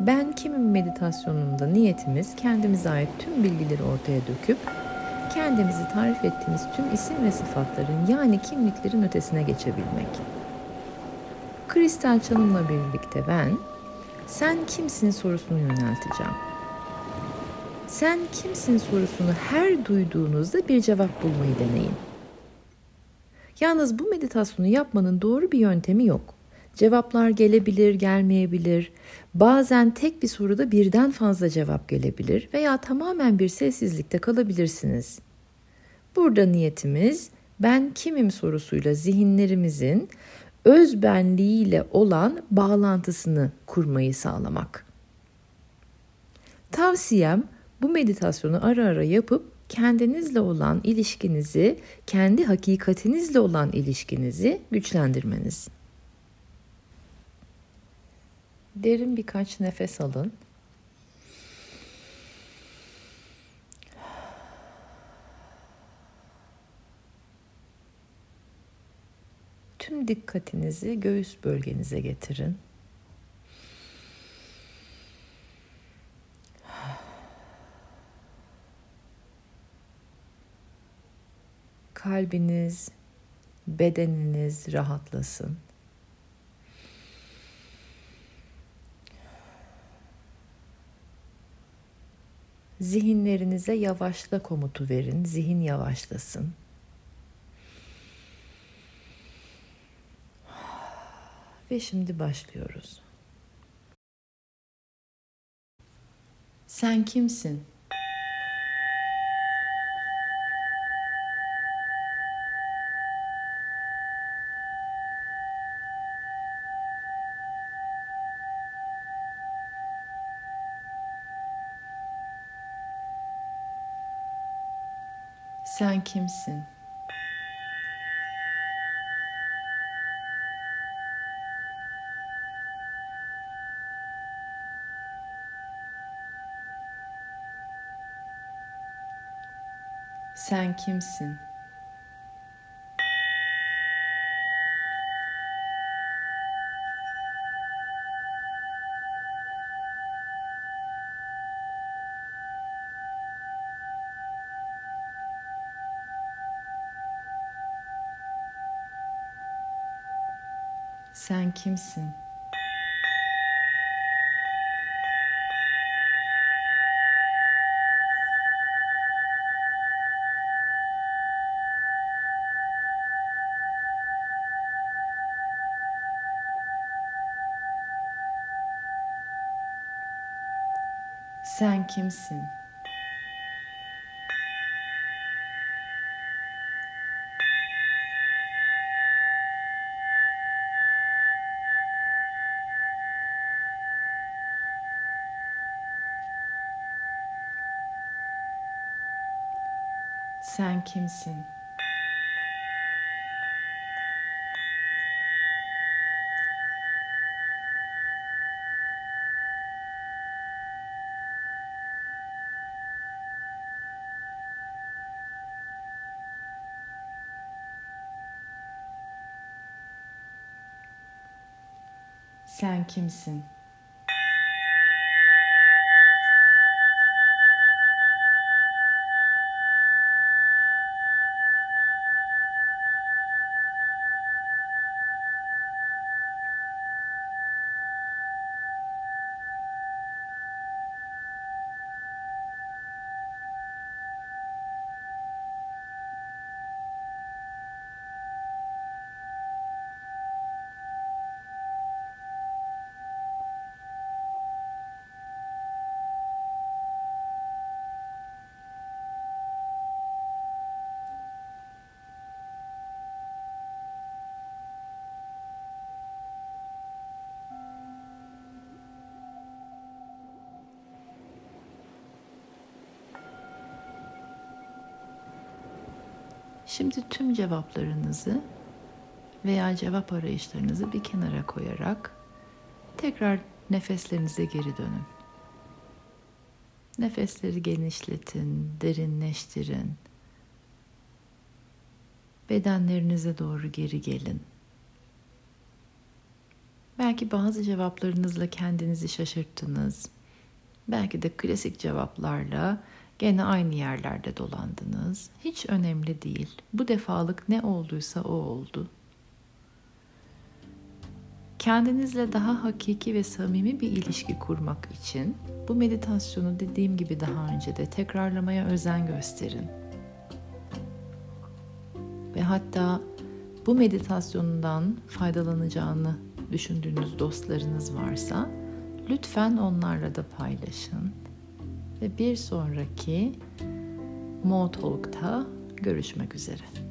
Ben kimim meditasyonunda niyetimiz kendimize ait tüm bilgileri ortaya döküp kendimizi tarif ettiğimiz tüm isim ve sıfatların yani kimliklerin ötesine geçebilmek. Kristal çalımla birlikte ben sen kimsin sorusunu yönelteceğim. Sen kimsin sorusunu her duyduğunuzda bir cevap bulmayı deneyin. Yalnız bu meditasyonu yapmanın doğru bir yöntemi yok. Cevaplar gelebilir, gelmeyebilir. Bazen tek bir soruda birden fazla cevap gelebilir veya tamamen bir sessizlikte kalabilirsiniz. Burada niyetimiz ben kimim sorusuyla zihinlerimizin öz benliğiyle olan bağlantısını kurmayı sağlamak. Tavsiyem bu meditasyonu ara ara yapıp kendinizle olan ilişkinizi, kendi hakikatinizle olan ilişkinizi güçlendirmeniz. Derin birkaç nefes alın. Tüm dikkatinizi göğüs bölgenize getirin. Kalbiniz, bedeniniz rahatlasın. Zihinlerinize yavaşla komutu verin. Zihin yavaşlasın. Ve şimdi başlıyoruz. Sen kimsin? Sen kimsin? Sen kimsin? Sen kimsin? Sen kimsin? Sen kimsin? Sen kimsin? Şimdi tüm cevaplarınızı veya cevap arayışlarınızı bir kenara koyarak tekrar nefeslerinize geri dönün. Nefesleri genişletin, derinleştirin. Bedenlerinize doğru geri gelin. Belki bazı cevaplarınızla kendinizi şaşırttınız. Belki de klasik cevaplarla gene aynı yerlerde dolandınız. Hiç önemli değil. Bu defalık ne olduysa o oldu. Kendinizle daha hakiki ve samimi bir ilişki kurmak için bu meditasyonu dediğim gibi daha önce de tekrarlamaya özen gösterin. Ve hatta bu meditasyondan faydalanacağını düşündüğünüz dostlarınız varsa lütfen onlarla da paylaşın. Ve bir sonraki Mo Talk'ta görüşmek üzere.